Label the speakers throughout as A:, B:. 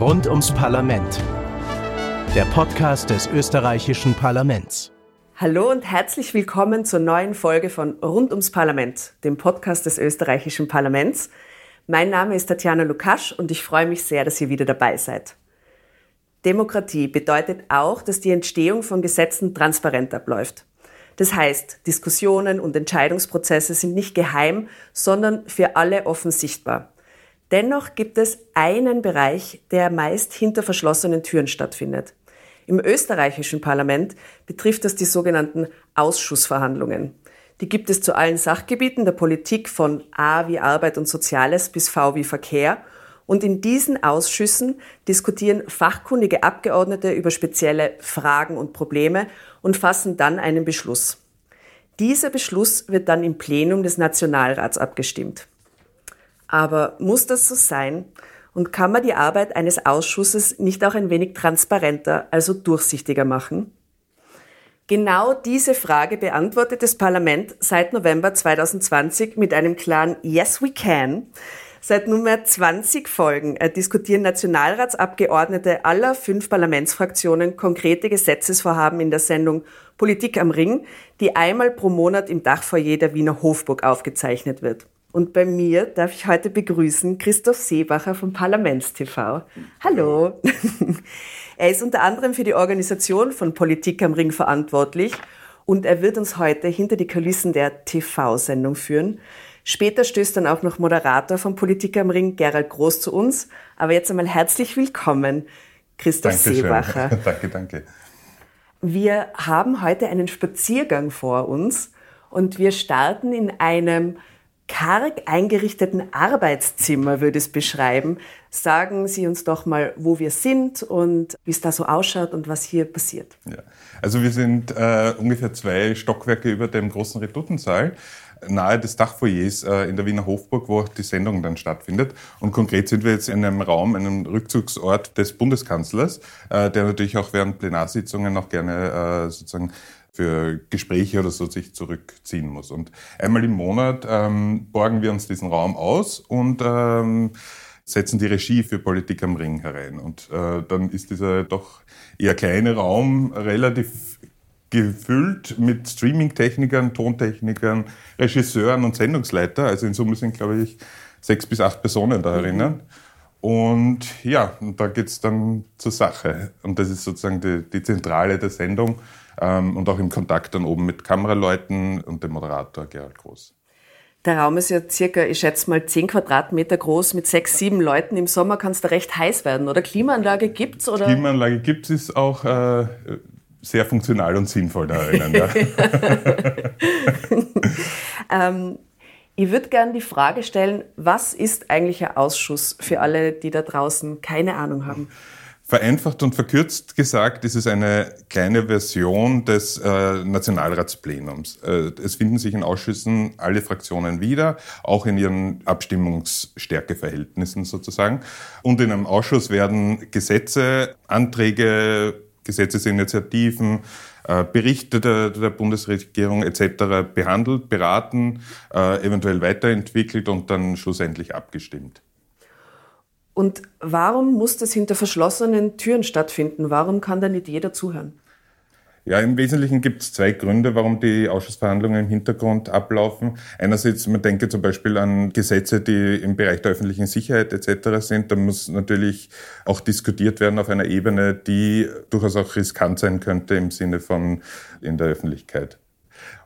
A: Rund ums Parlament. Der Podcast des österreichischen Parlaments.
B: Hallo und herzlich willkommen zur neuen Folge von Rund ums Parlament, dem Podcast des österreichischen Parlaments. Mein Name ist Tatjana Lukasch und ich freue mich sehr, dass ihr wieder dabei seid. Demokratie bedeutet auch, dass die Entstehung von Gesetzen transparent abläuft. Das heißt, Diskussionen und Entscheidungsprozesse sind nicht geheim, sondern für alle offen sichtbar. Dennoch gibt es einen Bereich, der meist hinter verschlossenen Türen stattfindet. Im österreichischen Parlament betrifft das die sogenannten Ausschussverhandlungen. Die gibt es zu allen Sachgebieten der Politik von A wie Arbeit und Soziales bis V wie Verkehr. Und in diesen Ausschüssen diskutieren fachkundige Abgeordnete über spezielle Fragen und Probleme und fassen dann einen Beschluss. Dieser Beschluss wird dann im Plenum des Nationalrats abgestimmt. Aber muss das so sein? Und kann man die Arbeit eines Ausschusses nicht auch ein wenig transparenter, also durchsichtiger machen? Genau diese Frage beantwortet das Parlament seit November 2020 mit einem klaren Yes, we can. Seit nunmehr 20 Folgen äh, diskutieren Nationalratsabgeordnete aller fünf Parlamentsfraktionen konkrete Gesetzesvorhaben in der Sendung Politik am Ring, die einmal pro Monat im Dachfoyer der Wiener Hofburg aufgezeichnet wird. Und bei mir darf ich heute begrüßen Christoph Seebacher vom Parlamentstv. Hallo. er ist unter anderem für die Organisation von Politik am Ring verantwortlich und er wird uns heute hinter die Kulissen der TV-Sendung führen. Später stößt dann auch noch Moderator von Politik am Ring, Gerald Groß, zu uns. Aber jetzt einmal herzlich willkommen, Christoph Dankeschön. Seebacher.
C: danke, danke.
B: Wir haben heute einen Spaziergang vor uns und wir starten in einem karg eingerichteten Arbeitszimmer, würde es beschreiben. Sagen Sie uns doch mal, wo wir sind und wie es da so ausschaut und was hier passiert.
C: Ja. Also wir sind äh, ungefähr zwei Stockwerke über dem großen Redutensaal nahe des Dachfoyers äh, in der Wiener Hofburg, wo auch die Sendung dann stattfindet. Und konkret sind wir jetzt in einem Raum, einem Rückzugsort des Bundeskanzlers, äh, der natürlich auch während Plenarsitzungen noch gerne äh, sozusagen für Gespräche oder so sich zurückziehen muss. Und einmal im Monat ähm, borgen wir uns diesen Raum aus und ähm, setzen die Regie für Politik am Ring herein. Und äh, dann ist dieser doch eher kleine Raum relativ gefüllt mit Streaming-Technikern, Tontechnikern, Regisseuren und Sendungsleiter. Also in Summe sind, glaube ich, sechs bis acht Personen da erinnern. Mhm. Und ja, und da geht's dann zur Sache. Und das ist sozusagen die, die Zentrale der Sendung und auch im Kontakt dann oben mit Kameraleuten und dem Moderator Gerald Groß.
B: Der Raum ist ja circa, ich schätze mal, zehn Quadratmeter groß mit sechs, sieben Leuten. Im Sommer kann es da recht heiß werden, oder? Klimaanlage gibt's oder?
C: Klimaanlage gibt's, ist auch äh, sehr funktional und sinnvoll da erinnern. Ja.
B: ähm, ich würde gerne die Frage stellen, was ist eigentlich ein Ausschuss für alle, die da draußen keine Ahnung haben?
C: Vereinfacht und verkürzt gesagt, ist es eine kleine Version des äh, Nationalratsplenums. Äh, es finden sich in Ausschüssen alle Fraktionen wieder, auch in ihren Abstimmungsstärkeverhältnissen sozusagen. Und in einem Ausschuss werden Gesetze, Anträge, Gesetzesinitiativen, äh, Berichte der, der Bundesregierung etc. behandelt, beraten, äh, eventuell weiterentwickelt und dann schlussendlich abgestimmt.
B: Und warum muss das hinter verschlossenen Türen stattfinden? Warum kann da nicht jeder zuhören?
C: Ja, im Wesentlichen gibt es zwei Gründe, warum die Ausschussverhandlungen im Hintergrund ablaufen. Einerseits, man denke zum Beispiel an Gesetze, die im Bereich der öffentlichen Sicherheit etc. sind. Da muss natürlich auch diskutiert werden auf einer Ebene, die durchaus auch riskant sein könnte im Sinne von in der Öffentlichkeit.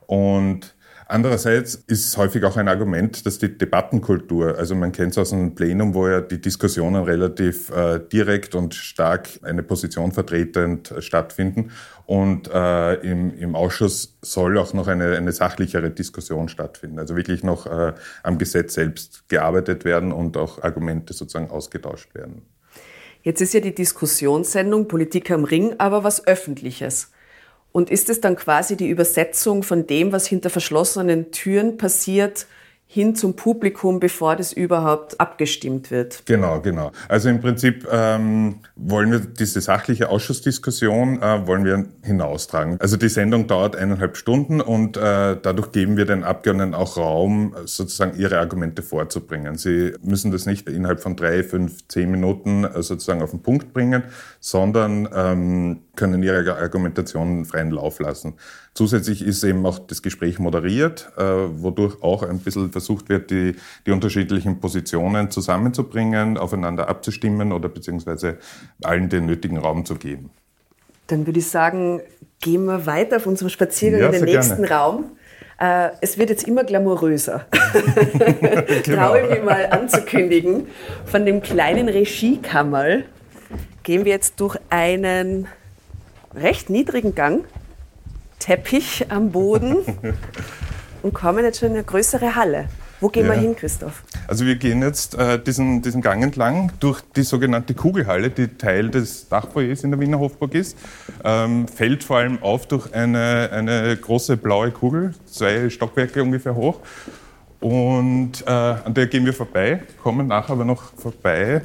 C: Und Andererseits ist häufig auch ein Argument, dass die Debattenkultur, also man kennt es aus dem Plenum, wo ja die Diskussionen relativ äh, direkt und stark eine Position vertretend äh, stattfinden. Und äh, im, im Ausschuss soll auch noch eine, eine sachlichere Diskussion stattfinden. Also wirklich noch äh, am Gesetz selbst gearbeitet werden und auch Argumente sozusagen ausgetauscht werden.
B: Jetzt ist ja die Diskussionssendung Politik am Ring aber was Öffentliches. Und ist es dann quasi die Übersetzung von dem, was hinter verschlossenen Türen passiert, hin zum Publikum, bevor das überhaupt abgestimmt wird.
C: Genau, genau. Also im Prinzip ähm, wollen wir diese sachliche Ausschussdiskussion äh, wollen wir hinaustragen. Also die Sendung dauert eineinhalb Stunden und äh, dadurch geben wir den Abgeordneten auch Raum, sozusagen ihre Argumente vorzubringen. Sie müssen das nicht innerhalb von drei, fünf, zehn Minuten äh, sozusagen auf den Punkt bringen, sondern ähm, können ihre Argumentation freien Lauf lassen. Zusätzlich ist eben auch das Gespräch moderiert, äh, wodurch auch ein bisschen versucht wird, die, die unterschiedlichen Positionen zusammenzubringen, aufeinander abzustimmen oder beziehungsweise allen den nötigen Raum zu geben.
B: Dann würde ich sagen, gehen wir weiter auf unserem Spaziergang ja, in den nächsten gerne. Raum. Äh, es wird jetzt immer glamouröser. genau. Traue ich mich mal anzukündigen. Von dem kleinen Regiekammerl gehen wir jetzt durch einen recht niedrigen Gang Teppich am Boden und kommen jetzt schon in eine größere Halle. Wo gehen ja. wir hin, Christoph?
C: Also wir gehen jetzt äh, diesen, diesen Gang entlang durch die sogenannte Kugelhalle, die Teil des Dachfoyers in der Wiener Hofburg ist. Ähm, fällt vor allem auf durch eine, eine große blaue Kugel, zwei Stockwerke ungefähr hoch. Und äh, an der gehen wir vorbei, kommen nachher aber noch vorbei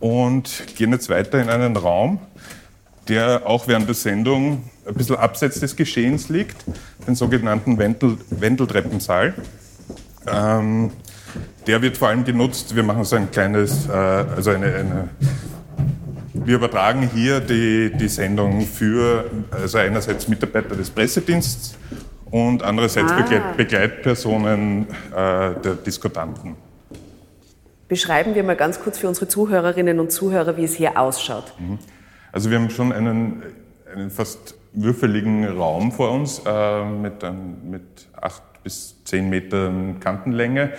C: und gehen jetzt weiter in einen Raum, der auch während der Sendung ein bisschen abseits des Geschehens liegt, den sogenannten Wendel, Wendeltreppensaal. Ähm, der wird vor allem genutzt, wir machen so ein kleines, äh, also eine, eine, wir übertragen hier die, die Sendung für, also einerseits Mitarbeiter des Pressedienstes und andererseits ah. Begleit, Begleitpersonen äh, der Diskutanten.
B: Beschreiben wir mal ganz kurz für unsere Zuhörerinnen und Zuhörer, wie es hier ausschaut.
C: Mhm. Also wir haben schon einen, einen fast würfeligen Raum vor uns äh, mit, ein, mit acht bis zehn Metern Kantenlänge.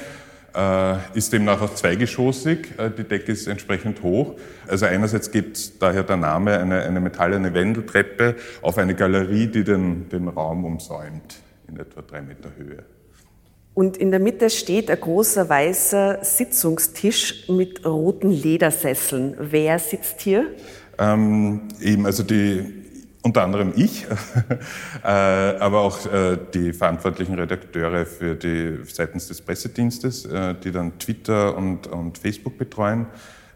C: Äh, ist demnach auch zweigeschossig. Äh, die Decke ist entsprechend hoch. Also einerseits gibt daher der Name eine, eine metallene Wendeltreppe auf eine Galerie, die den, den Raum umsäumt in etwa drei Meter Höhe.
B: Und in der Mitte steht ein großer weißer Sitzungstisch mit roten Ledersesseln. Wer sitzt hier?
C: Ähm, eben, also die, unter anderem ich, äh, aber auch äh, die verantwortlichen Redakteure für die seitens des Pressedienstes, äh, die dann Twitter und, und Facebook betreuen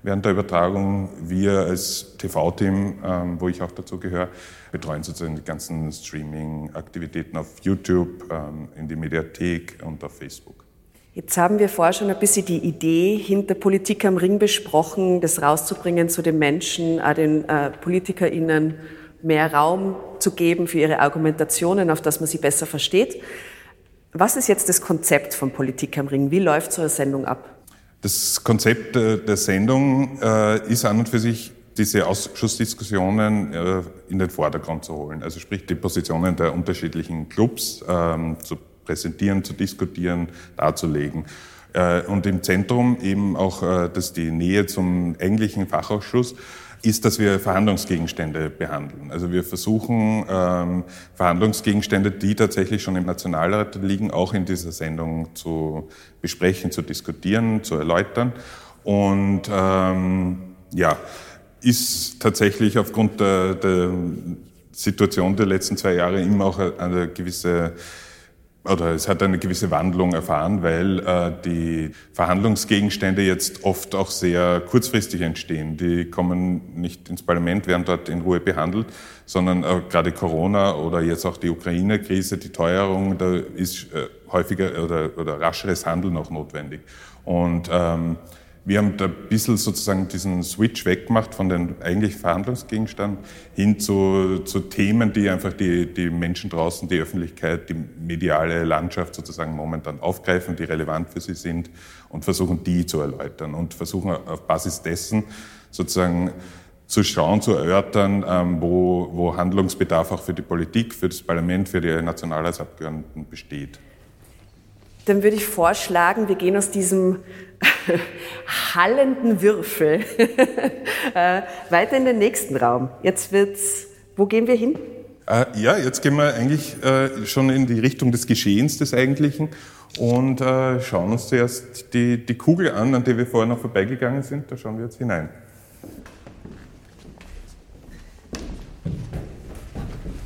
C: während der Übertragung. Wir als TV-Team, ähm, wo ich auch dazu gehöre, betreuen sozusagen die ganzen Streaming-Aktivitäten auf YouTube, ähm, in die Mediathek und auf Facebook.
B: Jetzt haben wir vorher schon ein bisschen die Idee hinter Politik am Ring besprochen, das rauszubringen zu den Menschen, auch den äh, PolitikerInnen mehr Raum zu geben für ihre Argumentationen, auf dass man sie besser versteht. Was ist jetzt das Konzept von Politik am Ring? Wie läuft so eine Sendung ab?
C: Das Konzept äh, der Sendung äh, ist an und für sich, diese Ausschussdiskussionen in den Vordergrund zu holen. Also sprich die Positionen der unterschiedlichen Clubs ähm, zu präsentieren, zu diskutieren, darzulegen. Äh, und im Zentrum eben auch äh, dass die Nähe zum eigentlichen Fachausschuss ist, dass wir Verhandlungsgegenstände behandeln. Also wir versuchen, ähm, Verhandlungsgegenstände, die tatsächlich schon im Nationalrat liegen, auch in dieser Sendung zu besprechen, zu diskutieren, zu erläutern. Und ähm, ja, ist tatsächlich aufgrund der, der Situation der letzten zwei Jahre immer auch eine gewisse oder es hat eine gewisse Wandlung erfahren, weil äh, die Verhandlungsgegenstände jetzt oft auch sehr kurzfristig entstehen. Die kommen nicht ins Parlament, werden dort in Ruhe behandelt, sondern äh, gerade Corona oder jetzt auch die Ukraine-Krise, die Teuerung, da ist äh, häufiger oder, oder rascheres Handeln auch notwendig. Und ähm, wir haben da ein bisschen sozusagen diesen Switch weggemacht von den eigentlich Verhandlungsgegenstand hin zu, zu Themen, die einfach die, die Menschen draußen, die Öffentlichkeit, die mediale Landschaft sozusagen momentan aufgreifen, die relevant für sie sind und versuchen, die zu erläutern und versuchen auf Basis dessen sozusagen zu schauen, zu erörtern, ähm, wo, wo Handlungsbedarf auch für die Politik, für das Parlament, für die Nationalratsabgeordneten besteht.
B: Dann würde ich vorschlagen, wir gehen aus diesem hallenden Würfel äh, weiter in den nächsten Raum. Jetzt wird's, wo gehen wir hin?
C: Äh, ja, jetzt gehen wir eigentlich äh, schon in die Richtung des Geschehens des Eigentlichen und äh, schauen uns zuerst die, die Kugel an, an der wir vorher noch vorbeigegangen sind. Da schauen wir jetzt hinein.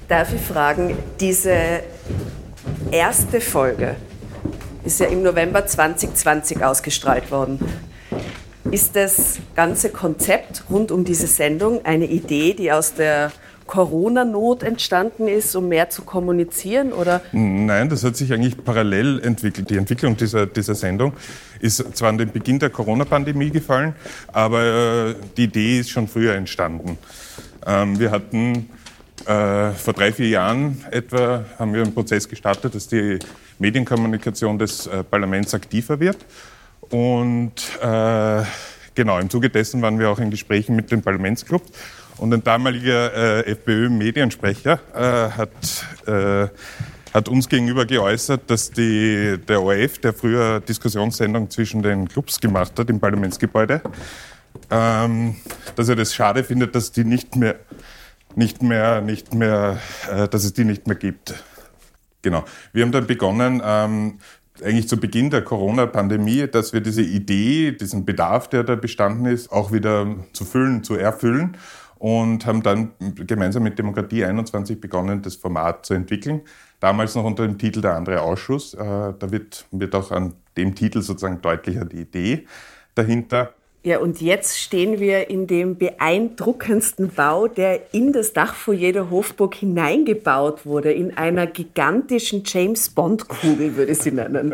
B: Darf ich fragen, diese erste Folge, ist ja im November 2020 ausgestrahlt worden. Ist das ganze Konzept rund um diese Sendung eine Idee, die aus der Corona-Not entstanden ist, um mehr zu kommunizieren? Oder?
C: Nein, das hat sich eigentlich parallel entwickelt. Die Entwicklung dieser, dieser Sendung ist zwar an den Beginn der Corona-Pandemie gefallen, aber äh, die Idee ist schon früher entstanden. Ähm, wir hatten äh, vor drei, vier Jahren etwa haben wir einen Prozess gestartet, dass die Medienkommunikation des äh, Parlaments aktiver wird. Und äh, genau, im Zuge dessen waren wir auch in Gesprächen mit dem Parlamentsclub. Und ein damaliger äh, FPÖ-Mediensprecher äh, hat, äh, hat uns gegenüber geäußert, dass die, der ORF, der früher Diskussionssendung zwischen den Clubs gemacht hat im Parlamentsgebäude, ähm, dass er das schade findet, dass die nicht mehr, nicht mehr, nicht mehr, äh, dass es die nicht mehr gibt. Genau. Wir haben dann begonnen, ähm, eigentlich zu Beginn der Corona-Pandemie, dass wir diese Idee, diesen Bedarf, der da bestanden ist, auch wieder zu füllen, zu erfüllen und haben dann gemeinsam mit Demokratie 21 begonnen, das Format zu entwickeln. Damals noch unter dem Titel Der andere Ausschuss. Äh, da wird, wird auch an dem Titel sozusagen deutlicher die Idee dahinter.
B: Ja, und jetzt stehen wir in dem beeindruckendsten Bau, der in das Dachfoyer der Hofburg hineingebaut wurde, in einer gigantischen James Bond-Kugel, würde ich sie nennen.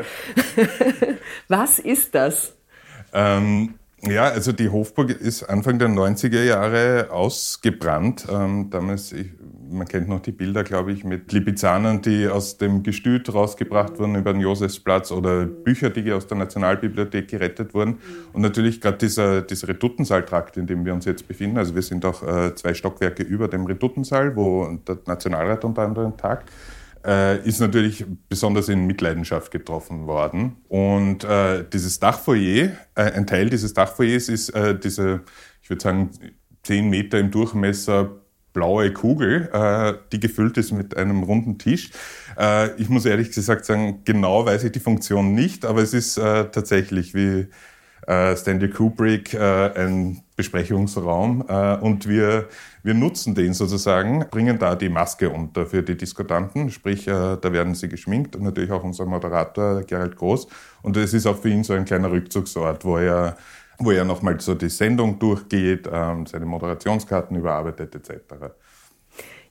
B: Was ist das?
C: Ähm, ja, also die Hofburg ist Anfang der 90er Jahre ausgebrannt. Ähm, damals, ich, man kennt noch die Bilder, glaube ich, mit Lipizanern, die aus dem Gestüt rausgebracht wurden über den Josefsplatz oder Bücher, die aus der Nationalbibliothek gerettet wurden. Und natürlich gerade dieser, dieser Retuttensaaltrakt, in dem wir uns jetzt befinden. Also wir sind auch äh, zwei Stockwerke über dem Retuttensaal, wo der Nationalrat unter anderem tagt äh, ist natürlich besonders in Mitleidenschaft getroffen worden. Und äh, dieses Dachfoyer, äh, ein Teil dieses Dachfoyers ist äh, diese, ich würde sagen, zehn Meter im Durchmesser blaue Kugel, äh, die gefüllt ist mit einem runden Tisch. Äh, ich muss ehrlich gesagt sagen, genau weiß ich die Funktion nicht, aber es ist tatsächlich wie Stanley Kubrick äh, ein Besprechungsraum äh, und wir, wir nutzen den sozusagen, bringen da die Maske unter für die Diskutanten, sprich, äh, da werden sie geschminkt und natürlich auch unser Moderator Gerald Groß und es ist auch für ihn so ein kleiner Rückzugsort, wo er wo er nochmal so die Sendung durchgeht, ähm, seine Moderationskarten überarbeitet etc.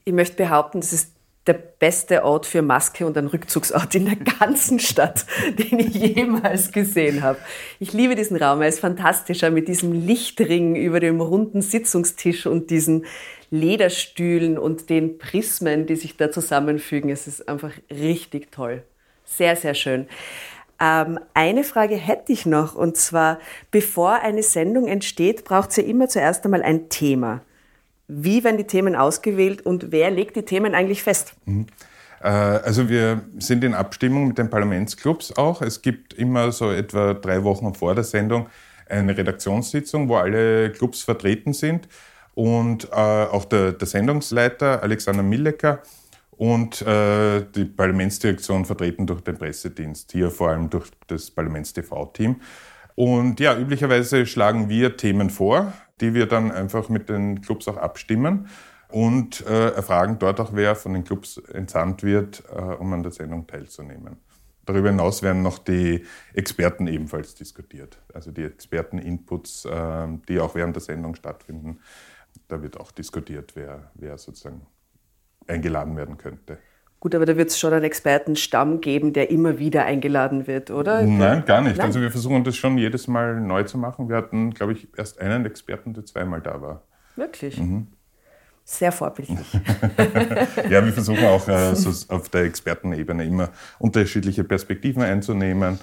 B: Ich möchte behaupten, das ist der beste Ort für Maske und ein Rückzugsort in der ganzen Stadt, den ich jemals gesehen habe. Ich liebe diesen Raum, er ist fantastischer mit diesem Lichtring über dem runden Sitzungstisch und diesen Lederstühlen und den Prismen, die sich da zusammenfügen. Es ist einfach richtig toll. Sehr, sehr schön. Ähm, eine Frage hätte ich noch, und zwar, bevor eine Sendung entsteht, braucht ja immer zuerst einmal ein Thema. Wie werden die Themen ausgewählt und wer legt die Themen eigentlich fest? Mhm.
C: Äh, also wir sind in Abstimmung mit den Parlamentsclubs auch. Es gibt immer so etwa drei Wochen vor der Sendung eine Redaktionssitzung, wo alle Clubs vertreten sind und äh, auch der, der Sendungsleiter Alexander Millecker und äh, die Parlamentsdirektion vertreten durch den Pressedienst, hier vor allem durch das Parlaments-TV-Team. Und ja, üblicherweise schlagen wir Themen vor, die wir dann einfach mit den Clubs auch abstimmen und äh, erfragen dort auch, wer von den Clubs entsandt wird, äh, um an der Sendung teilzunehmen. Darüber hinaus werden noch die Experten ebenfalls diskutiert. Also die Experten-Inputs, äh, die auch während der Sendung stattfinden. Da wird auch diskutiert, wer, wer sozusagen eingeladen werden könnte.
B: Gut, aber da wird es schon einen Expertenstamm geben, der immer wieder eingeladen wird, oder?
C: Nein, gar nicht. Nein. Also wir versuchen das schon jedes Mal neu zu machen. Wir hatten, glaube ich, erst einen Experten, der zweimal da war.
B: Wirklich? Mhm. Sehr vorbildlich.
C: ja, wir versuchen auch äh, so auf der Expertenebene immer unterschiedliche Perspektiven einzunehmen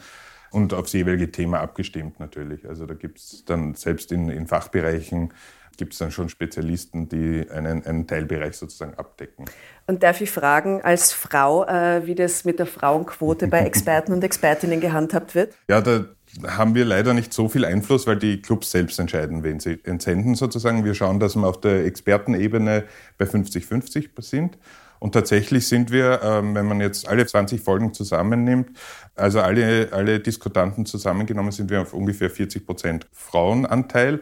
C: und aufs jeweilige Thema abgestimmt natürlich. Also da gibt es dann selbst in, in Fachbereichen gibt es dann schon Spezialisten, die einen, einen, Teilbereich sozusagen abdecken.
B: Und darf ich fragen, als Frau, äh, wie das mit der Frauenquote bei Experten und Expertinnen gehandhabt wird?
C: Ja, da haben wir leider nicht so viel Einfluss, weil die Clubs selbst entscheiden, wen sie entsenden sozusagen. Wir schauen, dass wir auf der Expertenebene bei 50-50 sind. Und tatsächlich sind wir, ähm, wenn man jetzt alle 20 Folgen zusammennimmt, also alle, alle Diskutanten zusammengenommen, sind wir auf ungefähr 40 Prozent Frauenanteil.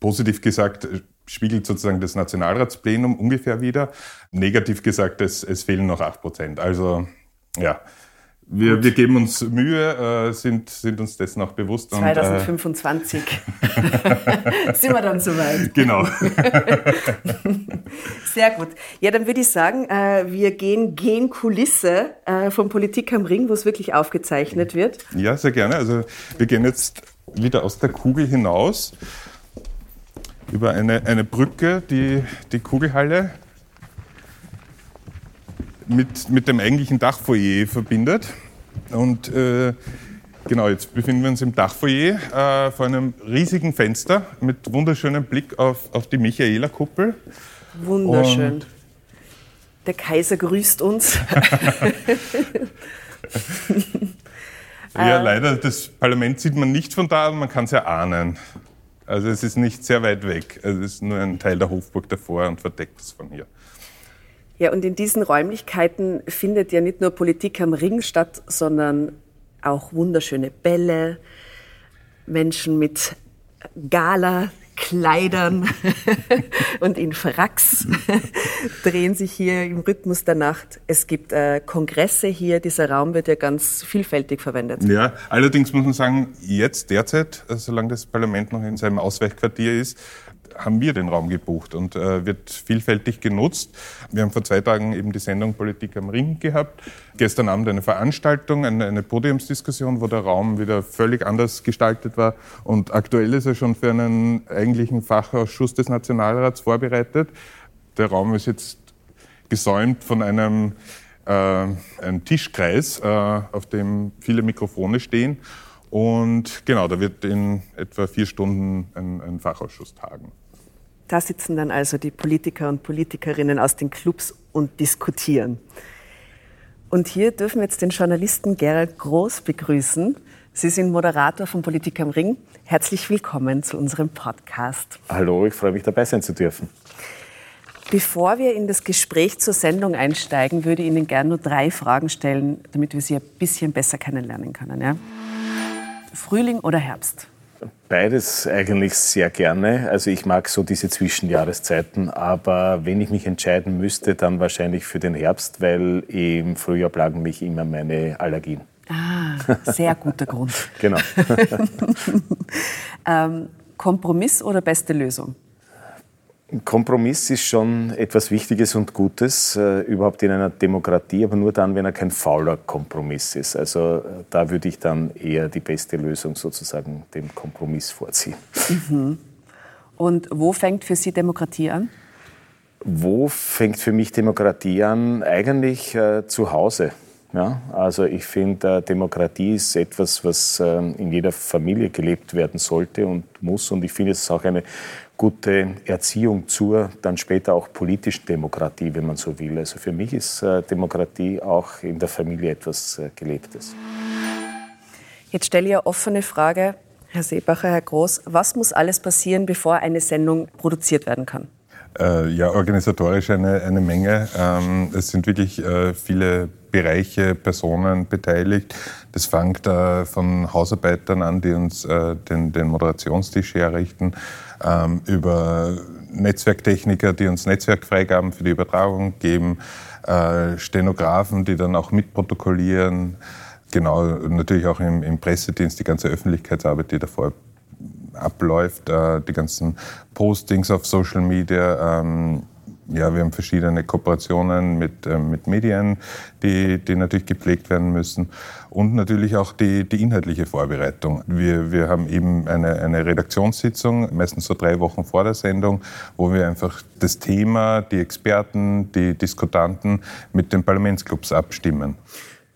C: Positiv gesagt äh, spiegelt sozusagen das Nationalratsplenum ungefähr wieder. Negativ gesagt, es, es fehlen noch 8 Prozent. Also ja, wir, wir geben uns Mühe, äh, sind, sind uns dessen auch bewusst.
B: 2025 und, äh, sind wir dann soweit.
C: Genau.
B: Sehr gut. Ja, dann würde ich sagen, äh, wir gehen gehen Kulisse äh, von Politik am Ring, wo es wirklich aufgezeichnet wird.
C: Ja, sehr gerne. Also wir gehen jetzt wieder aus der Kugel hinaus über eine, eine Brücke, die die Kugelhalle mit, mit dem eigentlichen Dachfoyer verbindet. Und äh, genau, jetzt befinden wir uns im Dachfoyer äh, vor einem riesigen Fenster mit wunderschönem Blick auf, auf die Michaela-Kuppel.
B: Wunderschön. Und Der Kaiser grüßt uns.
C: ja, leider, das Parlament sieht man nicht von da, man kann es ja ahnen. Also es ist nicht sehr weit weg. Es ist nur ein Teil der Hofburg davor und verdeckt es von hier.
B: Ja, und in diesen Räumlichkeiten findet ja nicht nur Politik am Ring statt, sondern auch wunderschöne Bälle, Menschen mit Gala, Kleidern und in Fracks drehen sich hier im Rhythmus der Nacht. Es gibt äh, Kongresse hier. Dieser Raum wird ja ganz vielfältig verwendet.
C: Ja, allerdings muss man sagen, jetzt derzeit, solange das Parlament noch in seinem Ausweichquartier ist, haben wir den Raum gebucht und äh, wird vielfältig genutzt. Wir haben vor zwei Tagen eben die Sendung Politik am Ring gehabt. Gestern Abend eine Veranstaltung, eine, eine Podiumsdiskussion, wo der Raum wieder völlig anders gestaltet war. Und aktuell ist er schon für einen eigentlichen Fachausschuss des Nationalrats vorbereitet. Der Raum ist jetzt gesäumt von einem, äh, einem Tischkreis, äh, auf dem viele Mikrofone stehen. Und genau, da wird in etwa vier Stunden ein, ein Fachausschuss tagen.
B: Da sitzen dann also die Politiker und Politikerinnen aus den Clubs und diskutieren. Und hier dürfen wir jetzt den Journalisten Gerald Groß begrüßen. Sie sind Moderator von Politik am Ring. Herzlich willkommen zu unserem Podcast.
D: Hallo, ich freue mich dabei sein zu dürfen.
B: Bevor wir in das Gespräch zur Sendung einsteigen, würde ich Ihnen gerne nur drei Fragen stellen, damit wir Sie ein bisschen besser kennenlernen können. Ja? Frühling oder Herbst?
D: Beides eigentlich sehr gerne. Also ich mag so diese Zwischenjahreszeiten, aber wenn ich mich entscheiden müsste, dann wahrscheinlich für den Herbst, weil im Frühjahr plagen mich immer meine Allergien.
B: Ah, sehr guter Grund.
D: genau.
B: ähm, Kompromiss oder beste Lösung?
D: Kompromiss ist schon etwas Wichtiges und Gutes, äh, überhaupt in einer Demokratie, aber nur dann, wenn er kein fauler Kompromiss ist. Also äh, da würde ich dann eher die beste Lösung sozusagen dem Kompromiss vorziehen.
B: Mhm. Und wo fängt für Sie Demokratie an?
D: Wo fängt für mich Demokratie an? Eigentlich äh, zu Hause. Ja, also ich finde, äh, Demokratie ist etwas, was äh, in jeder Familie gelebt werden sollte und muss. Und ich finde, es ist auch eine gute Erziehung zur dann später auch politischen Demokratie, wenn man so will. Also für mich ist äh, Demokratie auch in der Familie etwas äh, Gelebtes.
B: Jetzt stelle ich eine offene Frage, Herr Seebacher, Herr Groß. Was muss alles passieren, bevor eine Sendung produziert werden kann?
C: Äh, ja, organisatorisch eine, eine Menge. Ähm, es sind wirklich äh, viele Bereiche, Personen beteiligt. Das fängt äh, von Hausarbeitern an, die uns äh, den, den Moderationstisch herrichten, ähm, über Netzwerktechniker, die uns Netzwerkfreigaben für die Übertragung geben, äh, Stenografen, die dann auch mitprotokollieren, genau, natürlich auch im, im Pressedienst die ganze Öffentlichkeitsarbeit, die davor abläuft, äh, die ganzen Postings auf Social Media, ähm, ja, wir haben verschiedene Kooperationen mit, äh, mit Medien, die, die natürlich gepflegt werden müssen. Und natürlich auch die, die inhaltliche Vorbereitung. Wir, wir haben eben eine, eine Redaktionssitzung, meistens so drei Wochen vor der Sendung, wo wir einfach das Thema, die Experten, die Diskutanten mit den Parlamentsclubs abstimmen.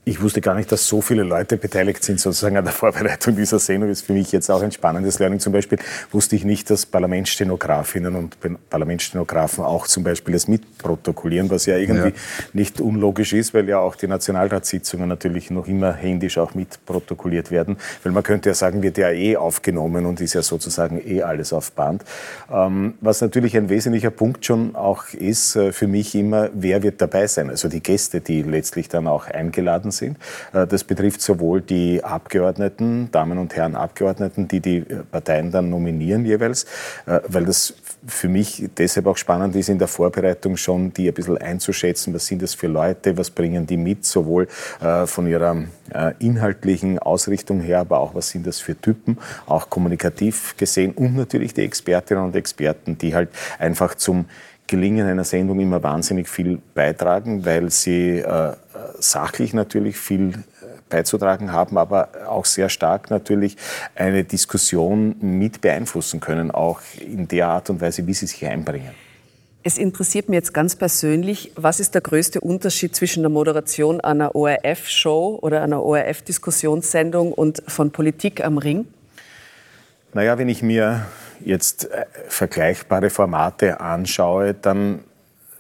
D: Ich wusste gar nicht, dass so viele Leute beteiligt sind sozusagen an der Vorbereitung dieser Sendung. Das ist für mich jetzt auch ein spannendes Learning. Zum Beispiel wusste ich nicht, dass Parlamentsstenografinnen und Parlamentsstenografen auch zum Beispiel das mitprotokollieren, was ja irgendwie ja. nicht unlogisch ist, weil ja auch die Nationalratssitzungen natürlich noch immer händisch auch mitprotokolliert werden. Weil man könnte ja sagen, wird ja eh aufgenommen und ist ja sozusagen eh alles auf Band. Ähm, was natürlich ein wesentlicher Punkt schon auch ist äh, für mich immer, wer wird dabei sein? Also die Gäste, die letztlich dann auch eingeladen sind. Äh, das betrifft sowohl die Abgeordneten, Damen und Herren Abgeordneten, die die Parteien dann nominieren jeweils, äh, weil das für mich deshalb auch spannend ist, in der Vorbereitung schon die ein bisschen einzuschätzen, was sind das für Leute, was bringen die mit, sowohl äh, von ihrer inhaltlichen Ausrichtung her, aber auch was sind das für Typen, auch kommunikativ gesehen und natürlich die Expertinnen und Experten, die halt einfach zum Gelingen einer Sendung immer wahnsinnig viel beitragen, weil sie äh, sachlich natürlich viel äh, beizutragen haben, aber auch sehr stark natürlich eine Diskussion mit beeinflussen können, auch in der Art und Weise, wie sie sich einbringen.
B: Es interessiert mich jetzt ganz persönlich, was ist der größte Unterschied zwischen der Moderation einer ORF-Show oder einer ORF-Diskussionssendung und von Politik am Ring?
D: Naja, wenn ich mir jetzt äh, vergleichbare Formate anschaue, dann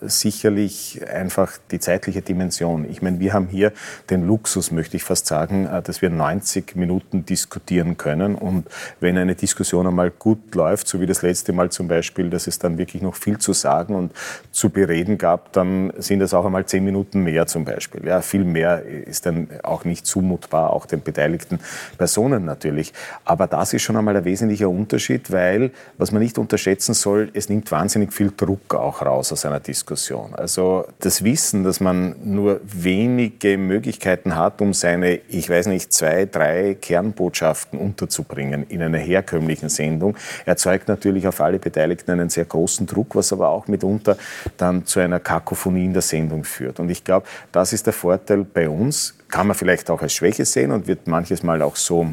D: sicherlich einfach die zeitliche Dimension. Ich meine, wir haben hier den Luxus, möchte ich fast sagen, äh, dass wir 90 Minuten diskutieren können. Und wenn eine Diskussion einmal gut läuft, so wie das letzte Mal zum Beispiel, dass es dann wirklich noch viel zu sagen und zu bereden gab, dann sind das auch einmal 10 Minuten mehr zum Beispiel. Ja, viel mehr ist dann auch nicht zumutbar, auch den beteiligten Personen natürlich. Aber das ist schon einmal ein wesentlicher Unterschied, weil, was man nicht unterschätzen soll, es nimmt wahnsinnig viel Druck auch raus aus einer Diskussion. Diskussion. Also das Wissen, dass man nur wenige Möglichkeiten hat, um seine, ich weiß nicht, zwei, drei Kernbotschaften unterzubringen in einer herkömmlichen Sendung, erzeugt natürlich auf alle Beteiligten einen sehr großen Druck, was aber auch mitunter dann zu einer Kakophonie in der Sendung führt. Und ich glaube, das ist der Vorteil bei uns, kann man vielleicht auch als Schwäche sehen und wird manches Mal auch so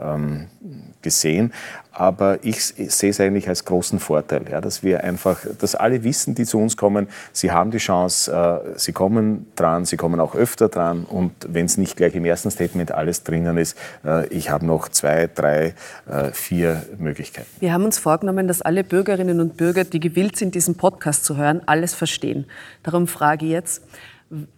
D: ähm, gesehen. Aber ich sehe es eigentlich als großen Vorteil, ja, dass wir einfach, dass alle wissen, die zu uns kommen, sie haben die Chance, äh, sie kommen dran, sie kommen auch öfter dran. Und wenn es nicht gleich im ersten Statement alles drinnen ist, äh, ich habe noch zwei, drei, äh, vier Möglichkeiten.
B: Wir haben uns vorgenommen, dass alle Bürgerinnen und Bürger, die gewillt sind, diesen Podcast zu hören, alles verstehen. Darum frage ich jetzt,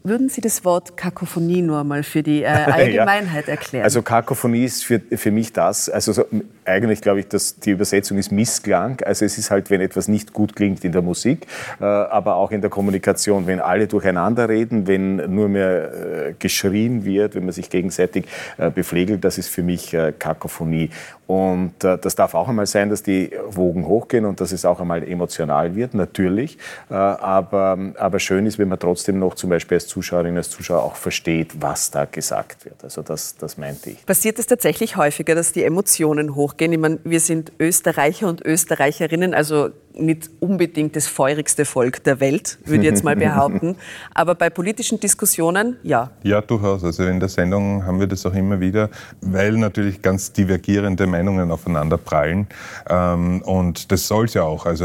B: würden Sie das Wort Kakophonie nur mal für die äh, Allgemeinheit erklären?
D: Also Kakophonie ist für, für mich das, also so, eigentlich glaube ich, dass die Übersetzung ist Missklang. Also es ist halt, wenn etwas nicht gut klingt in der Musik, äh, aber auch in der Kommunikation, wenn alle durcheinander reden, wenn nur mehr äh, geschrien wird, wenn man sich gegenseitig äh, bepflegelt, das ist für mich äh, Kakophonie. Und äh, das darf auch einmal sein, dass die Wogen hochgehen und dass es auch einmal emotional wird, natürlich. Aber, aber schön ist, wenn man trotzdem noch zum Beispiel als Zuschauerin, als Zuschauer auch versteht, was da gesagt wird. Also das, das meinte ich.
B: Passiert es tatsächlich häufiger, dass die Emotionen hochgehen? Ich meine, wir sind Österreicher und Österreicherinnen, also nicht unbedingt das feurigste Volk der Welt, würde ich jetzt mal behaupten. Aber bei politischen Diskussionen, ja.
C: Ja, durchaus. Also in der Sendung haben wir das auch immer wieder, weil natürlich ganz divergierende Meinungen aufeinander prallen. Ähm, und das soll es ja auch. Also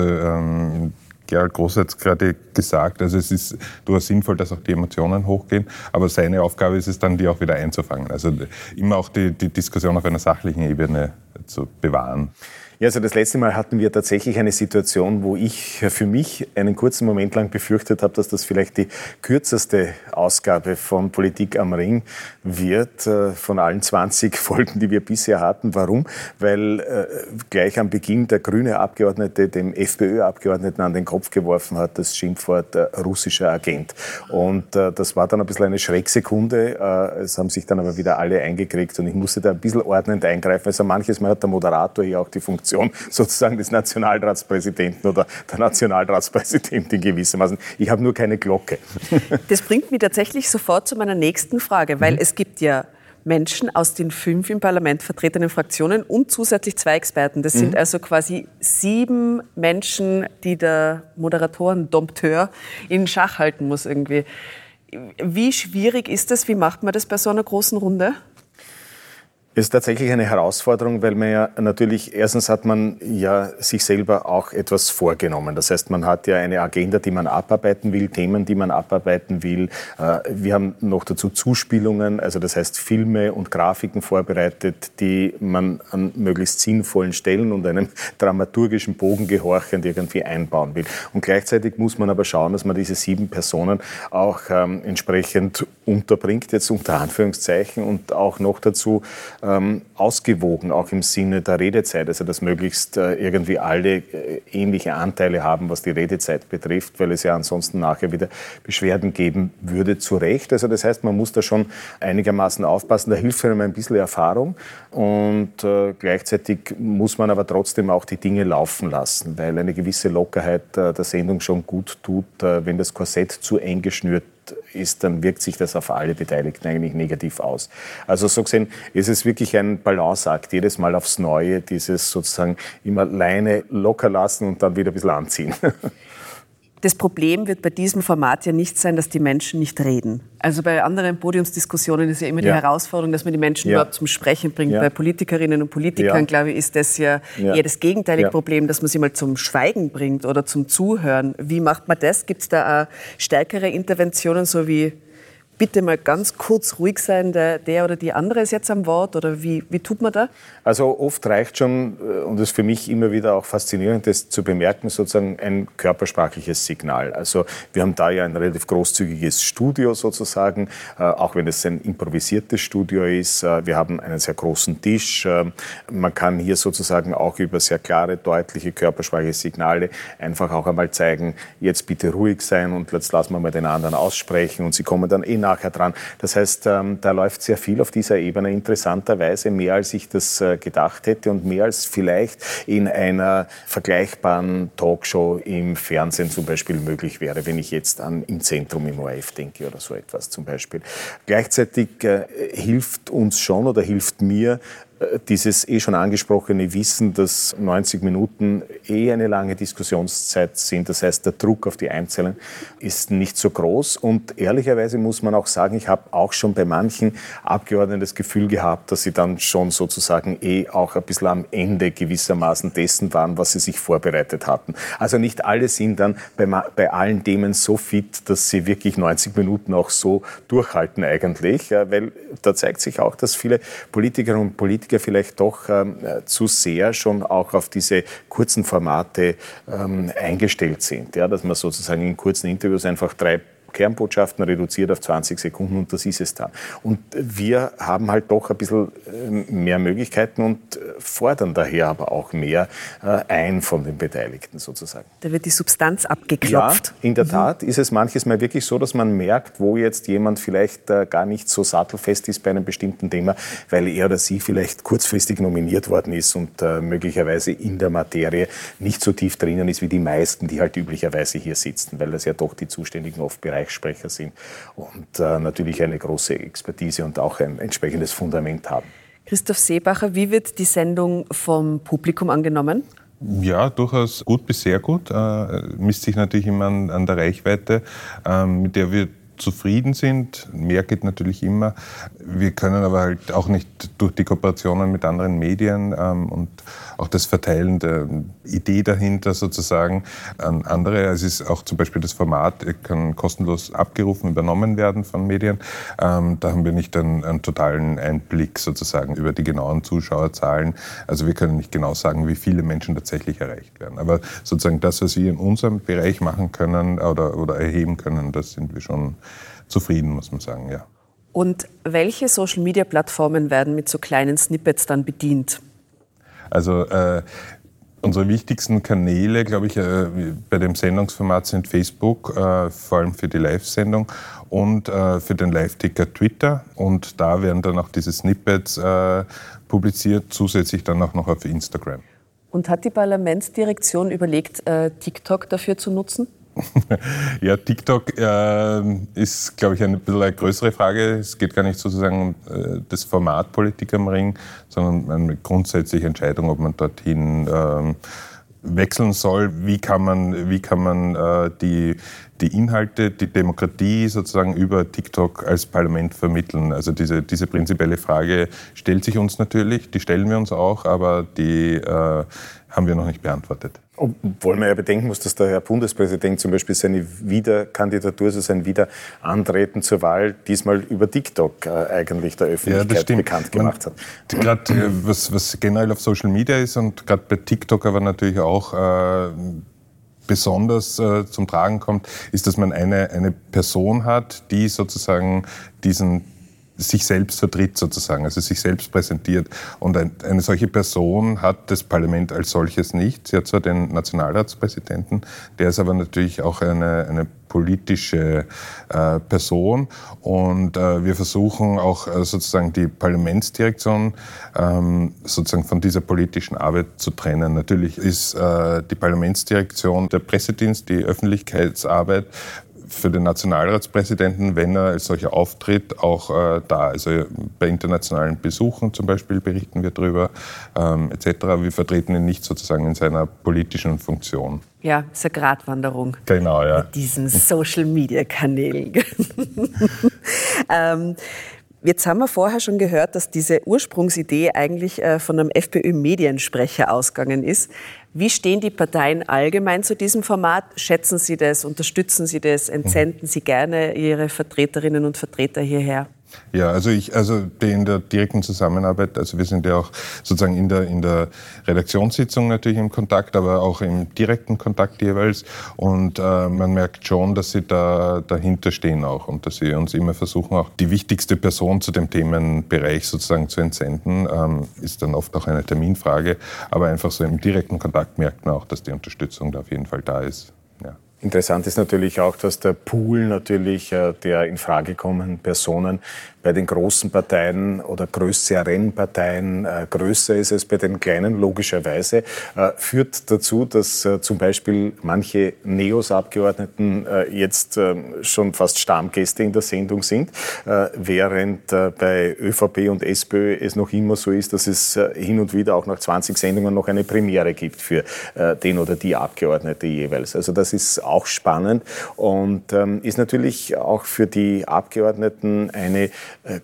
C: Gerald Groß hat es gerade gesagt, also es ist durchaus sinnvoll, dass auch die Emotionen hochgehen, aber seine Aufgabe ist es dann, die auch wieder einzufangen. Also immer auch die, die Diskussion auf einer sachlichen Ebene zu bewahren.
D: Ja, also das letzte Mal hatten wir tatsächlich eine Situation, wo ich für mich einen kurzen Moment lang befürchtet habe, dass das vielleicht die kürzeste Ausgabe von Politik am Ring wird, äh, von allen 20 Folgen, die wir bisher hatten. Warum? Weil äh, gleich am Beginn der grüne Abgeordnete dem FPÖ-Abgeordneten an den Kopf geworfen hat, das Schimpfwort äh, russischer Agent. Und das war dann ein bisschen eine Schrecksekunde. es haben sich dann aber wieder alle eingekriegt und ich musste da ein bisschen ordnend eingreifen. Also manches Mal hat der Moderator hier auch die Funktion Funktion sozusagen des Nationalratspräsidenten oder der Nationalratspräsidentin gewissermaßen. Ich habe nur keine Glocke.
B: Das bringt mich tatsächlich sofort zu meiner nächsten Frage, weil mhm. es gibt ja Menschen aus den fünf im Parlament vertretenen Fraktionen und zusätzlich zwei Experten. Das mhm. sind also quasi sieben Menschen, die der Moderatoren-Dompteur in Schach halten muss irgendwie. Wie schwierig ist das? Wie macht man das bei so einer großen Runde?
D: Ist tatsächlich eine Herausforderung, weil man ja natürlich, erstens hat man ja sich selber auch etwas vorgenommen. Das heißt, man hat ja eine Agenda, die man abarbeiten will, Themen, die man abarbeiten will. Äh, wir haben noch dazu Zuspielungen, also das heißt Filme und Grafiken vorbereitet, die man an möglichst sinnvollen Stellen und einem dramaturgischen Bogen gehorchend irgendwie einbauen will. Und gleichzeitig muss man aber schauen, dass man diese sieben Personen auch ähm, entsprechend unterbringt, jetzt unter Anführungszeichen, und auch noch dazu äh, ähm, ausgewogen, auch im Sinne der Redezeit, also dass möglichst äh, irgendwie alle äh, ähnliche Anteile haben, was die Redezeit betrifft, weil es ja ansonsten nachher wieder Beschwerden geben würde, zu Recht. Also das heißt, man muss da schon einigermaßen aufpassen. Da hilft einem ein bisschen Erfahrung und äh, gleichzeitig muss man aber trotzdem auch die Dinge laufen lassen, weil eine gewisse Lockerheit äh, der Sendung schon gut tut, äh, wenn das Korsett zu eng geschnürt ist, dann wirkt sich das auf alle Beteiligten eigentlich negativ aus. Also so gesehen ist es wirklich ein Balanceakt, jedes Mal aufs Neue, dieses sozusagen immer Leine locker lassen und dann wieder ein bisschen anziehen.
B: Das Problem wird bei diesem Format ja nicht sein, dass die Menschen nicht reden. Also bei anderen Podiumsdiskussionen ist ja immer die ja. Herausforderung, dass man die Menschen ja. überhaupt zum Sprechen bringt. Ja. Bei Politikerinnen und Politikern, glaube ich, ist das ja eher das gegenteilige Problem, dass man sie mal zum Schweigen bringt oder zum Zuhören. Wie macht man das? Gibt es da auch stärkere Interventionen, so wie bitte mal ganz kurz ruhig sein, der, der oder die andere ist jetzt am Wort oder wie, wie tut man da?
D: Also oft reicht schon, äh, und das ist für mich immer wieder auch faszinierend, das zu bemerken, sozusagen ein körpersprachliches Signal. Also wir haben da ja ein relativ großzügiges Studio sozusagen, äh, auch wenn es ein improvisiertes Studio ist. Äh, wir haben einen sehr großen Tisch. Man kann hier sozusagen auch über sehr klare, deutliche körpersprachliche Signale einfach auch einmal zeigen, jetzt bitte ruhig sein und jetzt lassen wir mal den anderen aussprechen und sie kommen dann eh nach nachher dran. Das heißt, ähm, da läuft sehr viel auf dieser Ebene, interessanterweise mehr als ich das äh, gedacht hätte und mehr als vielleicht in einer vergleichbaren Talkshow im Fernsehen zum Beispiel möglich wäre, wenn ich jetzt an Im Zentrum im ORF denke oder so etwas zum Beispiel. Gleichzeitig äh, hilft uns schon oder hilft mir dieses eh schon angesprochene Wissen, dass 90 Minuten eh eine lange Diskussionszeit sind. Das heißt, der Druck auf die Einzelnen ist nicht so groß. Und ehrlicherweise muss man auch sagen, ich habe auch schon bei manchen Abgeordneten das Gefühl gehabt, dass sie dann schon sozusagen eh auch ein bisschen am Ende gewissermaßen dessen waren, was sie sich vorbereitet hatten. Also nicht alle sind dann bei, bei allen Themen so fit, dass sie wirklich 90 Minuten auch so durchhalten eigentlich, weil da zeigt sich auch, dass viele Politikerinnen und Politiker Politiker vielleicht doch ähm, zu sehr schon auch auf diese kurzen Formate ähm, eingestellt sind. Ja, dass man sozusagen in kurzen Interviews einfach drei Kernbotschaften reduziert auf 20 Sekunden und das ist es dann. Und wir haben halt doch ein bisschen ähm, mehr Möglichkeiten und äh, fordern daher aber auch mehr äh, ein von den Beteiligten sozusagen.
B: Da wird die Substanz abgeklopft.
D: Ja, in der mhm. Tat ist es manches Mal wirklich so, dass man merkt, wo jetzt jemand vielleicht äh, gar nicht so sattelfest ist bei einem bestimmten Thema, weil er oder sie vielleicht kurzfristig nominiert worden ist und möglicherweise in der Materie nicht so tief drinnen ist wie die meisten, die halt üblicherweise hier sitzen, weil das ja doch die Zuständigen oft bereits Bereichssprecher sind und äh, natürlich eine große Expertise und auch ein entsprechendes Fundament haben.
B: Christoph Seebacher, wie wird die Sendung vom Publikum angenommen?
C: Ja, durchaus gut bis sehr gut. Äh, misst sich natürlich immer an, an der Reichweite, äh, mit der wir zufrieden sind. Mehr geht natürlich immer. Wir können aber halt auch nicht durch die Kooperationen mit anderen Medien ähm, und auch das Verteilen der Idee dahinter sozusagen an andere. Es ist auch zum Beispiel das Format kann kostenlos abgerufen, übernommen werden von Medien. Ähm, da haben wir nicht einen, einen, totalen Einblick sozusagen über die genauen Zuschauerzahlen. Also wir können nicht genau sagen, wie viele Menschen tatsächlich erreicht werden. Aber sozusagen das, was wir in unserem Bereich machen können oder, oder erheben können, das sind wir schon zufrieden, muss man sagen, ja.
B: Und welche Social-Media-Plattformen werden mit so kleinen Snippets dann bedient?
C: Also äh, unsere wichtigsten Kanäle, glaube ich, äh, bei dem Sendungsformat sind Facebook, äh, vor allem für die Live-Sendung und äh, für den Live-Ticker Twitter. Und da werden dann auch diese Snippets publiziert, zusätzlich dann auch noch auf Instagram.
B: Und hat die Parlamentsdirektion überlegt, TikTok dafür zu nutzen?
C: ja, TikTok äh, ist, glaube ich, eine bisschen eine größere Frage. Es geht gar nicht sozusagen um äh, das Format Politik am Ring, sondern eine grundsätzliche Entscheidung, ob man dorthin äh, wechseln soll. Wie kann man, wie kann man äh, die, die Inhalte, die Demokratie sozusagen über TikTok als Parlament vermitteln? Also diese, diese prinzipielle Frage stellt sich uns natürlich, die stellen wir uns auch, aber die äh, haben wir noch nicht beantwortet.
D: Obwohl man ja bedenken muss, dass der Herr Bundespräsident zum Beispiel seine Wiederkandidatur, also sein Wiederantreten zur Wahl diesmal über TikTok äh, eigentlich der Öffentlichkeit ja, bekannt gemacht hat.
C: Gerade äh, was, was generell auf Social Media ist und gerade bei TikTok aber natürlich auch äh, besonders äh, zum Tragen kommt, ist, dass man eine, eine Person hat, die sozusagen diesen sich selbst vertritt sozusagen, also sich selbst präsentiert. Und ein, eine solche Person hat das Parlament als solches nicht. Sie hat zwar den Nationalratspräsidenten, der ist aber natürlich auch eine, eine politische äh, Person. Und äh, wir versuchen auch äh, sozusagen die Parlamentsdirektion ähm, sozusagen von dieser politischen Arbeit zu trennen. Natürlich ist äh, die Parlamentsdirektion der Pressedienst, die Öffentlichkeitsarbeit für den Nationalratspräsidenten, wenn er als solcher auftritt, auch äh, da. Also bei internationalen Besuchen zum Beispiel berichten wir darüber, ähm, etc. Wir vertreten ihn nicht sozusagen in seiner politischen Funktion.
B: Ja, ist eine Gratwanderung.
C: Genau, ja.
B: Mit diesen Social-Media-Kanälen. ähm, Jetzt haben wir vorher schon gehört, dass diese Ursprungsidee eigentlich äh, von einem FPÖ-Mediensprecher ausgegangen ist. Wie stehen die Parteien allgemein zu diesem Format? Schätzen Sie das? Unterstützen Sie das? Entsenden Sie gerne Ihre Vertreterinnen und Vertreter hierher?
C: Ja, also ich, also in der direkten Zusammenarbeit, also wir sind ja auch sozusagen in der, in der Redaktionssitzung natürlich im Kontakt, aber auch im direkten Kontakt jeweils. Und äh, man merkt schon, dass sie da dahinter stehen auch und dass sie uns immer versuchen, auch die wichtigste Person zu dem Themenbereich sozusagen zu entsenden. Ähm, ist dann oft auch eine Terminfrage, aber einfach so im direkten Kontakt merkt man auch, dass die Unterstützung da auf jeden Fall da ist.
D: Interessant ist natürlich auch, dass der Pool natürlich äh, der in Frage kommenden Personen bei den großen Parteien oder größeren Parteien äh, größer ist als bei den kleinen, logischerweise, äh, führt dazu, dass zum Beispiel manche Neos-Abgeordneten jetzt ähm, schon fast Stammgäste in der Sendung sind, während bei ÖVP und SPÖ es noch immer so ist, dass es hin und wieder auch nach 20 Sendungen noch eine Premiere gibt für den oder die Abgeordnete jeweils. Also das ist auch spannend und ähm, ist natürlich auch für die Abgeordneten eine äh,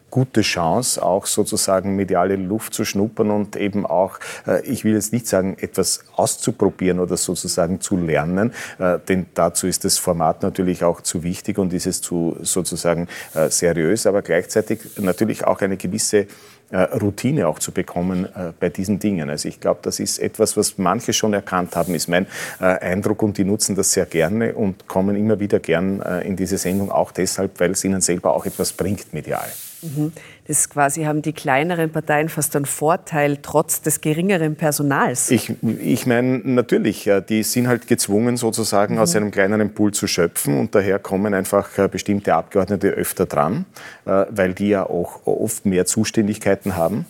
D: gute Chance, auch sozusagen mediale Luft zu schnuppern und eben auch, äh, ich will jetzt nicht sagen, etwas auszuprobieren oder sozusagen zu lernen, äh, denn dazu ist das Format natürlich auch zu wichtig und ist es zu sozusagen äh, seriös, aber gleichzeitig natürlich auch eine gewisse äh, Routine auch zu bekommen äh, bei diesen Dingen. Also ich glaube, das ist etwas, was manche schon erkannt haben, ist mein äh, Eindruck und die nutzen das sehr gerne und kommen immer wieder gern in diese Sendung, auch deshalb, weil es ihnen selber auch etwas bringt medial.
B: Mhm. Das quasi haben die kleineren Parteien fast einen Vorteil trotz des geringeren Personals.
D: Ich, ich meine, natürlich, die sind halt gezwungen, sozusagen mhm. aus einem kleineren Pool zu schöpfen und daher kommen einfach bestimmte Abgeordnete öfter dran, weil die ja auch oft mehr Zuständigkeiten haben,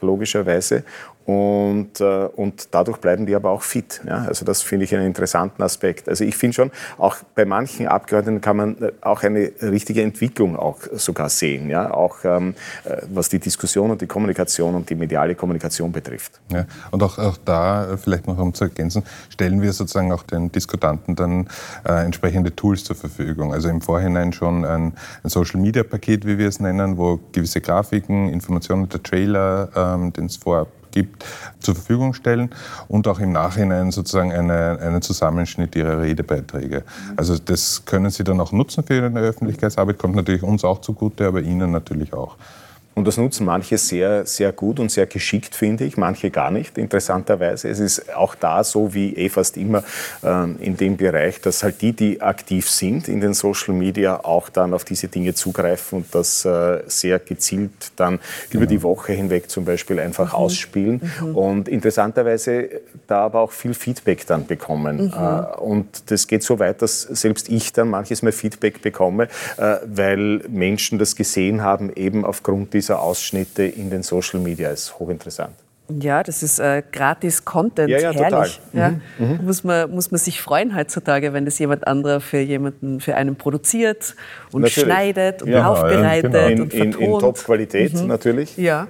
D: logischerweise. Und, äh, und dadurch bleiben die aber auch fit. Ja? Also das finde ich einen interessanten Aspekt. Also ich finde schon, auch bei manchen Abgeordneten kann man äh, auch eine richtige Entwicklung auch sogar sehen. Ja? Auch ähm, äh, was die Diskussion und die Kommunikation und die mediale Kommunikation betrifft.
C: Ja, und auch, auch da, vielleicht noch um zu ergänzen, stellen wir sozusagen auch den Diskutanten dann äh, entsprechende Tools zur Verfügung. Also im Vorhinein schon ein, ein Social-Media-Paket, wie wir es nennen, wo gewisse Grafiken, Informationen, der Trailer, ähm, den es vorab gibt, zur Verfügung stellen und auch im Nachhinein sozusagen eine, einen Zusammenschnitt ihrer Redebeiträge. Also das können Sie dann auch nutzen für Ihre Öffentlichkeitsarbeit, kommt natürlich uns auch zugute, aber Ihnen natürlich auch.
D: Und das nutzen manche sehr, sehr gut und sehr geschickt, finde ich, manche gar nicht, interessanterweise. Es ist auch da so wie eh fast immer ähm, in dem Bereich, dass halt die, die aktiv sind in den Social Media, auch dann auf diese Dinge zugreifen und das äh, sehr gezielt dann genau. über die Woche hinweg zum Beispiel einfach mhm. ausspielen. Mhm. Und interessanterweise da aber auch viel Feedback dann bekommen. Mhm. Äh, und das geht so weit, dass selbst ich dann manches Mal Feedback bekomme, äh, weil Menschen das gesehen haben, eben aufgrund dieser Ausschnitte in den Social Media ist hochinteressant.
B: Ja, das ist äh, gratis Content, ja, ja, herrlich. Total. Ja. Mhm. mhm. Muss, man, muss man sich freuen heutzutage, wenn das jemand anderer für jemanden, für einen produziert und natürlich. schneidet und ja, aufbereitet ja, genau.
D: und vertont. In, in, in Top-Qualität mhm. natürlich.
B: Ja.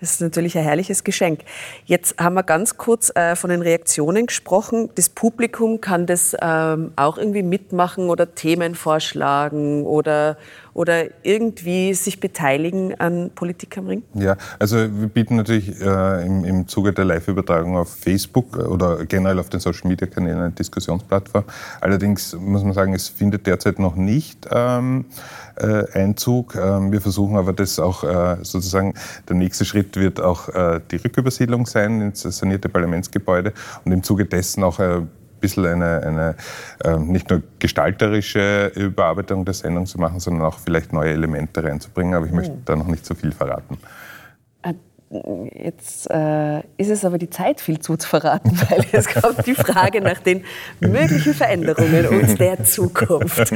B: Das ist natürlich ein herrliches Geschenk. Jetzt haben wir ganz kurz äh, von den Reaktionen gesprochen. Das Publikum kann das ähm, auch irgendwie mitmachen oder Themen vorschlagen oder, oder irgendwie sich beteiligen an Politik am Ring?
C: Ja, also wir bieten natürlich äh, im, im Zuge der Live-Übertragung auf Facebook oder generell auf den Social-Media-Kanälen eine Diskussionsplattform. Allerdings muss man sagen, es findet derzeit noch nicht ähm, äh, Einzug. Ähm, wir versuchen aber das auch äh, sozusagen, der nächste Schritt wird auch äh, die Rückübersiedlung sein ins sanierte Parlamentsgebäude und im Zuge dessen auch bisschen eine, eine äh, nicht nur gestalterische Überarbeitung der Sendung zu machen, sondern auch vielleicht neue Elemente reinzubringen. Aber ich möchte da noch nicht so viel verraten.
B: Jetzt äh, ist es aber die Zeit, viel zu verraten, weil es kommt die Frage nach den möglichen Veränderungen und der Zukunft.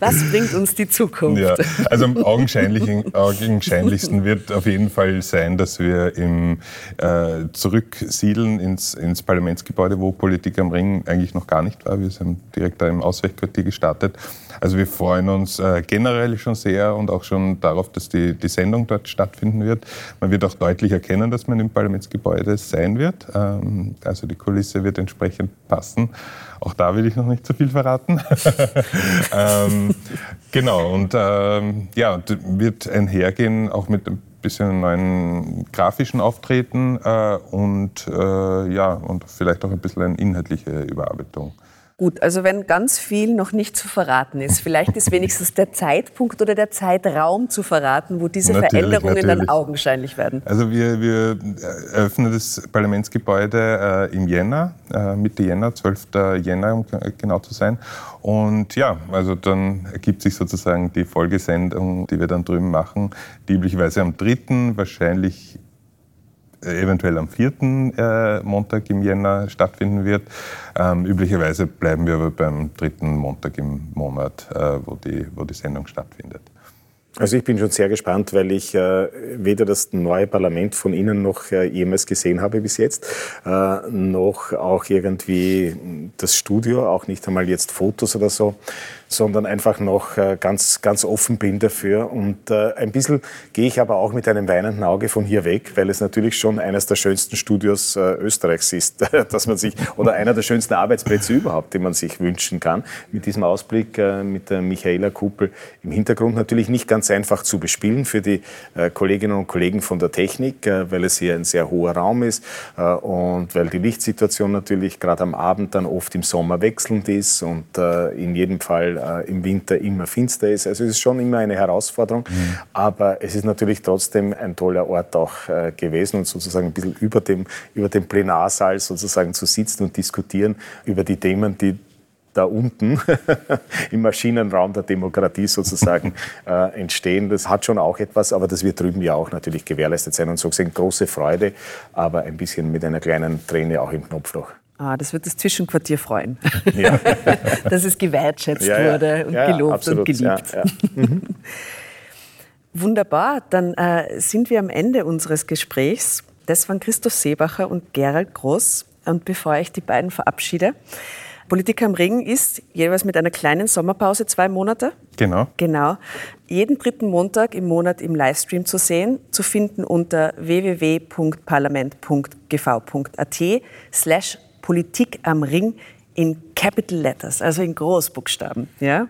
B: Was bringt uns die Zukunft?
C: Ja, also am augenscheinlichsten wird auf jeden Fall sein, dass wir im äh, Zurücksiedeln ins, ins Parlamentsgebäude, wo Politik am Ring eigentlich noch gar nicht war. Wir sind direkt da im Ausweichquartier gestartet. Also wir freuen uns äh, generell schon sehr und auch schon darauf, dass die, die Sendung dort stattfinden wird. Man wird auch deutlich erkennen, dass man im Parlamentsgebäude sein wird. Ähm, also die Kulisse wird entsprechend passen. Auch da will ich noch nicht zu viel verraten. ähm, genau, und ähm, ja, wird einhergehen auch mit ein bisschen neuen grafischen Auftreten äh, und, äh, ja, und vielleicht auch ein bisschen eine inhaltliche Überarbeitung.
B: Gut, also wenn ganz viel noch nicht zu verraten ist, vielleicht ist wenigstens der Zeitpunkt oder der Zeitraum zu verraten, wo diese natürlich, Veränderungen natürlich. dann augenscheinlich werden.
C: Also wir, wir eröffnen das Parlamentsgebäude äh, im Jänner, äh, Mitte Jänner, 12. Jänner, um genau zu sein. Und ja, also dann ergibt sich sozusagen die Folgesendung, die wir dann drüben machen, die üblicherweise am 3., wahrscheinlich eventuell am vierten äh, Montag im Jänner stattfinden wird. Ähm, üblicherweise bleiben wir aber beim dritten Montag im Monat, äh, wo, die, wo die Sendung stattfindet.
D: Also ich bin schon sehr gespannt, weil ich äh, weder das neue Parlament von Ihnen noch äh, jemals gesehen habe bis jetzt, äh, noch auch irgendwie das Studio, auch nicht einmal jetzt Fotos oder so sondern einfach noch äh, ganz, ganz offen bin dafür. Und äh, ein bisschen gehe ich aber auch mit einem weinenden Auge von hier weg, weil es natürlich schon eines der schönsten Studios äh, Österreichs ist, dass man sich, oder einer der schönsten Arbeitsplätze überhaupt, die man sich wünschen kann. Mit diesem Ausblick mit der Michaela Kuppel im Hintergrund natürlich nicht ganz einfach zu bespielen für die Kolleginnen und Kollegen von der Technik, weil es hier ein sehr hoher Raum ist und weil die Lichtsituation natürlich gerade am Abend dann oft im Sommer wechselnd ist und in jedem Fall äh, im Winter immer finster ist. Also es ist schon immer eine Herausforderung, mhm. aber es ist natürlich trotzdem ein toller Ort auch äh, gewesen und sozusagen ein bisschen über dem, über dem Plenarsaal sozusagen zu sitzen und diskutieren über die Themen, die da unten im Maschinenraum der Demokratie sozusagen äh, entstehen. Das hat schon auch etwas, aber das wird drüben ja auch natürlich gewährleistet sein und so gesehen große Freude, aber ein bisschen mit einer kleinen Träne auch im Knopfloch.
B: Ah, das wird das Zwischenquartier freuen, ja. dass es gewertschätzt ja, ja. wurde und gelobt absolut. und geliebt. Mhm. Wunderbar, dann äh, sind wir am Ende unseres Gesprächs. Das waren Christoph Seebacher und Gerald Groß. Und bevor ich die beiden verabschiede, Politik am Ring ist jeweils mit einer kleinen Sommerpause zwei Monate.
C: Genau.
B: Genau. Jeden dritten Montag im Monat im Livestream zu sehen, zu finden unter www.parlament.gv.at slash Politik am Ring in Capital Letters, also in Großbuchstaben. Ja?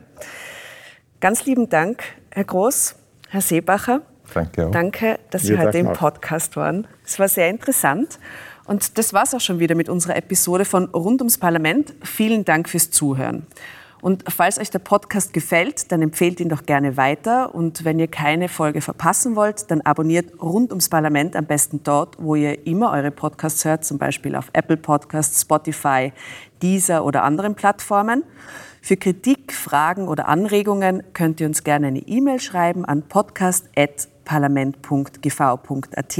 B: Ganz lieben Dank, Herr Groß, Herr Seebacher.
C: Danke auch.
B: Danke, dass Sie heute im Podcast waren. Es war sehr interessant. Und das war es auch schon wieder mit unserer Episode von Rund ums Parlament. Vielen Dank fürs Zuhören. Und falls euch der Podcast gefällt, dann empfehlt ihn doch gerne weiter. Und wenn ihr keine Folge verpassen wollt, dann abonniert rund ums Parlament am besten dort, wo ihr immer eure Podcasts hört, zum Beispiel auf Apple Podcasts, Spotify, Deezer oder anderen Plattformen. Für Kritik, Fragen oder Anregungen könnt ihr uns gerne eine E-Mail schreiben an podcast.parlament.gv.at.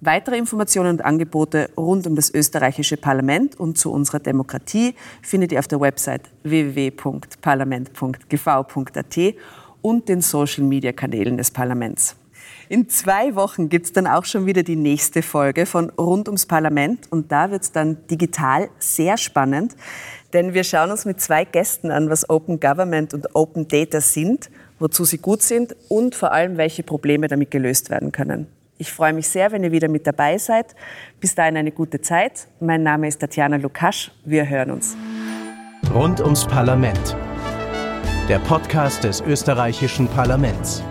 B: Weitere Informationen und Angebote rund um das österreichische Parlament und zu unserer Demokratie findet ihr auf der Website www.parlament.gv.at und den Social-Media-Kanälen des Parlaments. In zwei Wochen gibt es dann auch schon wieder die nächste Folge von Rund ums Parlament und da wird es dann digital sehr spannend, denn wir schauen uns mit zwei Gästen an, was Open Government und Open Data sind, wozu sie gut sind und vor allem, welche Probleme damit gelöst werden können. Ich freue mich sehr, wenn ihr wieder mit dabei seid. Bis dahin eine gute Zeit. Mein Name ist Tatjana Lukasch. Wir hören uns.
A: Rund ums Parlament. Der Podcast des österreichischen Parlaments.